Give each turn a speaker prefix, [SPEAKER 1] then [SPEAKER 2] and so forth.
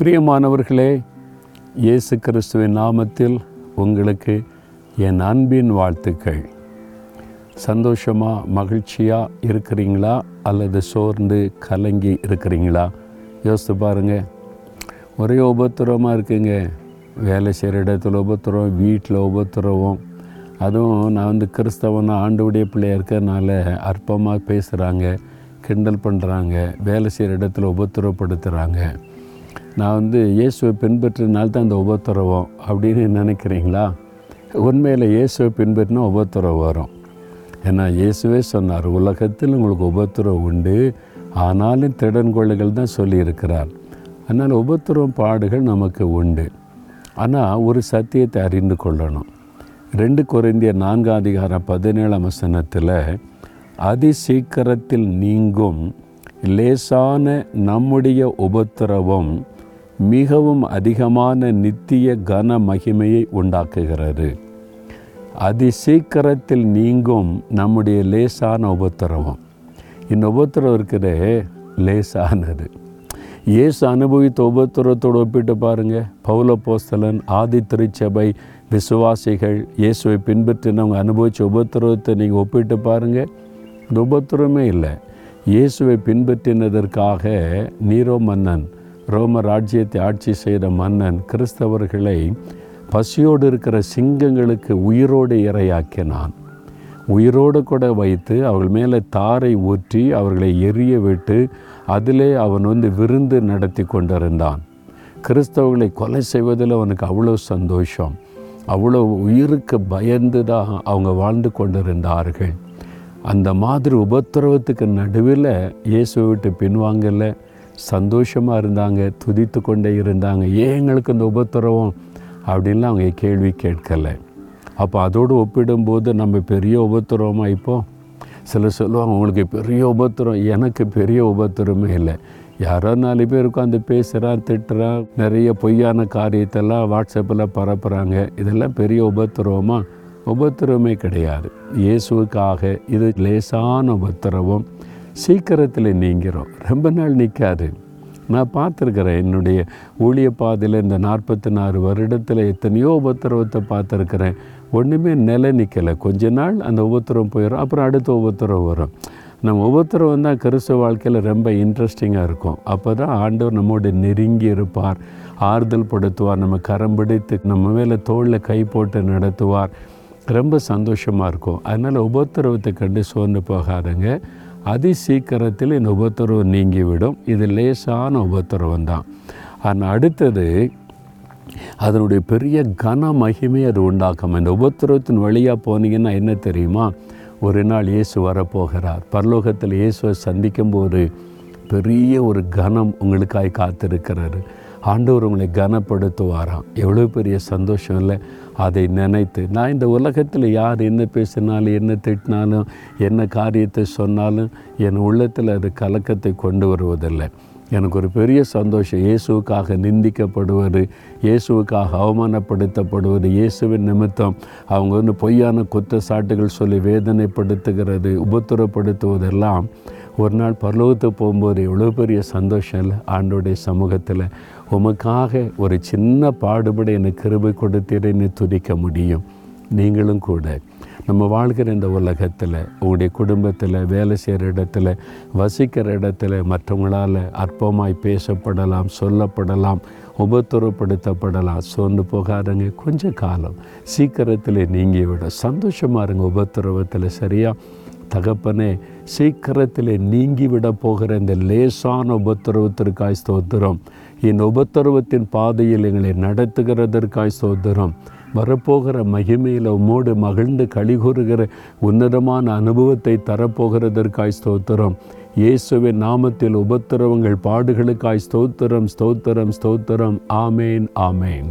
[SPEAKER 1] பிரியமானவர்களே இயேசு கிறிஸ்துவின் நாமத்தில் உங்களுக்கு என் அன்பின் வாழ்த்துக்கள். சந்தோஷமாக மகிழ்ச்சியாக இருக்கிறீங்களா? அல்லது சோர்ந்து கலங்கி இருக்கிறீங்களா? யோசித்து பாருங்கள் ஒரே உபத்திரவமாக இருக்குங்க. வேலை செய்கிற இடத்துல உபத்திரம் வீட்டில் உபத்திரவம். அதுவும் நான் வந்து கிறிஸ்தவனா ஆண்டுடைய பிள்ளையாக இருக்கிறதுனால அற்பமாக பேசுகிறாங்க கிண்டல் பண்ணுறாங்க வேலை செய்கிற இடத்துல உபத்திரப்படுத்துகிறாங்க நான் வந்து இயேசுவை பின்பற்றினால் தான் இந்த உபத்திரவம் அப்படின்னு நினைக்கிறீங்களா? உண்மையில் இயேசுவை பின்பற்றினா உபத்திரவம் வரும். ஏன்னா இயேசுவே சொன்னார் உலகத்தில் உங்களுக்கு உபத்திரவம் உண்டு. ஆனாலும் திடன் கொள்ளுகள் தான் சொல்லியிருக்கிறார். அதனால் உபத்திரவம் பாடுகள் நமக்கு உண்டு. ஆனால் ஒரு சத்தியத்தை அறிந்து கொள்ளணும். ரெண்டு குறைந்திய நான்காம் அதிகாரம் பதினேழாம் வசனத்தில் அதி சீக்கிரத்தில் நீங்கும் லேசான நம்முடைய உபத்திரவம் மிகவும் அதிகமான நித்திய கன மகிமையை உண்டாக்குகிறது. அதி சீக்கிரத்தில் நீங்கும் நம்முடைய லேசான உபத்திரவம். இந்த உபத்திரவம் இருக்கிற லேசானது. இயேசு அனுபவித்த உபத்திரத்தோடு ஒப்பிட்டு பாருங்கள் பௌல போஸ்தலன் ஆதி திருச்சபை விசுவாசிகள் இயேசுவை பின்பற்றினவங்க அனுபவித்த உபத்திரவத்தை நீங்கள் ஒப்பிட்டு பாருங்கள் இந்த உபத்திரமே இல்லை. இயேசுவை பின்பற்றினதற்காக நீரோ மன்னன் ரோம ராஜ்யத்தை ஆட்சி செய்த மன்னன் கிறிஸ்தவர்களை பசியோடு இருக்கிற சிங்கங்களுக்கு உயிரோடு இரையாக்கினான். உயிரோடு கூட வைத்து அவர்கள் மேலே தாரை ஊற்றி அவர்களை எரிய விட்டு அதிலே அவன் வந்து விருந்து நடத்தி கொண்டிருந்தான். கிறிஸ்தவர்களை கொலை செய்வதில் அவனுக்கு அவ்வளோ சந்தோஷம். அவ்வளோ உயிருக்கு பயந்து தான் அவங்க வாழ்ந்து கொண்டிருந்தார்கள். அந்த மாதிரி உபத்திரவத்துக்கு நடுவில் இயேசுவை விட்டு பின்வாங்கலை. சந்தோஷமாக இருந்தாங்க துதித்து கொண்டே இருந்தாங்க. ஏன் எங்களுக்கு இந்த உபத்திரவம்? அப்படின்லாம் அவங்க கேள்வி கேட்கலை. அப்போ அதோடு ஒப்பிடும்போது நம்ம பெரிய உபத்திரவமாக இப்போது சிலர் சொல்லுவாங்க உங்களுக்கு பெரிய உபத்திரம் எனக்கு பெரிய உபத்திரமே இல்லை. யாரோ நாலு பேர் உட்காந்து பேசுகிறான் திட்டுறான் நிறைய பொய்யான காரியத்தெல்லாம் வாட்ஸ்அப்பில் பரப்புகிறாங்க இதெல்லாம் பெரிய உபத்திரவமாக உபத்திரவமே கிடையாது. இயேசுக்காக இது லேசான உபத்திரவம். சீக்கிரத்தில் நீங்கிறோம். ரொம்ப நாள் நிற்காது நான் பார்த்துருக்குறேன் என்னுடைய ஊழிய பாதையில் இந்த நாற்பத்தி நாலு வருடத்தில் எத்தனையோ உபத்திரவத்தை பார்த்துருக்குறேன். ஒன்றுமே நிலை நிற்கலை கொஞ்ச நாள் அந்த உபத்திரம் போயிடும் அப்புறம் அடுத்த உபத்திரம் வரும். நம்ம உபத்திரம் தான் கிறிஸ்துவ வாழ்க்கையில் ரொம்ப இன்ட்ரெஸ்டிங்காக இருக்கும். அப்போ தான் ஆண்டவர் நம்மோட நெருங்கி இருப்பார். ஆறுதல் படுத்துவார் நம்ம கரம் பிடித்து நம்ம மேலே தோளில் கை போட்டு நடத்துவார். ரொம்ப சந்தோஷமாக இருக்கும். அதனால் உபத்திரவத்தை கண்டு சோர்ந்து போகாதங்க. அதி சீக்கிரத்தில் இந்த உபத்திரவம் நீங்கிவிடும். இது லேசான உபத்திரவம் தான் ஆனால் அடுத்தது அதனுடைய பெரிய கன மகிமை அது உண்டாக்கும். இந்த உபத்திரவத்தின் வழியாக போனீங்கன்னா என்ன தெரியுமா? ஒரு நாள் இயேசு வரப்போகிறார். பரலோகத்தில் இயேசுவை சந்திக்கும்போது பெரிய ஒரு கனம் உங்களுக்காய் காத்திருக்கிறாரு ஆண்டவர் உங்களை கனப்படுத்துவாராம். எவ்வளோ பெரிய சந்தோஷம் இல்லை? அதை நினைத்து நான் இந்த உலகத்தில் யார் என்ன பேசினாலும் என்ன திட்டினாலும் என்ன காரியத்தை சொன்னாலும் என் உள்ளத்தில் அது கலக்கத்தை கொண்டு வருவதில்லை. எனக்கு ஒரு பெரிய சந்தோஷம். இயேசுவுக்காக நிந்திக்கப்படுவது இயேசுவுக்காக அவமானப்படுத்தப்படுவது இயேசுவின் நிமித்தம் அவங்க வந்து பொய்யான குற்றச்சாட்டுகள் சொல்லி வேதனைப்படுத்துகிறது உபத்திரப்படுத்துவதெல்லாம் ஒரு நாள் பரலோகத்துக்கு போகும்போது எவ்வளோ பெரிய சந்தோஷம் இல்லை? ஆண்டோடைய சமூகத்தில் உமக்காக ஒரு சின்ன பாடுபட எனக்கு கிருபை கொடுத்தீரன்னு துதிக்க முடியும். நீங்களும் கூட. நம்ம வாழ்கிற இந்த உலகத்தில் உங்களுடைய குடும்பத்தில் வேலை செய்கிற இடத்துல வசிக்கிற இடத்துல மற்றவங்களால் அற்பமாய் பேசப்படலாம் சொல்லப்படலாம் உபத்திரப்படுத்தப்படலாம். சோர்ந்து போகாதங்க. கொஞ்சம் காலம். சீக்கிரத்தில் நீங்கி விட சந்தோஷமாக இருங்க உபத்திரவத்தில் சரியாக தகப்பனே சீக்கிரத்தில் நீங்கிவிட போகிற இந்த லேசான உபத்திரவத்திற்காய் ஸ்தோத்திரம். என் உபத்திரவத்தின் பாதையில் எங்களை நடத்துகிறதற்காய் ஸ்தோத்திரம். வரப்போகிற மகிமையில் உம்மோடு மகிழ்ந்து கழிகூறுகிற உன்னதமான அனுபவத்தை தரப்போகிறதற்காய் ஸ்தோத்திரம். இயேசுவின் நாமத்தில் உபத்திரவங்கள் பாடுகளுக்காய் ஸ்தோத்திரம் ஸ்தோத்திரம் ஸ்தோத்திரம். ஆமேன் ஆமேன்.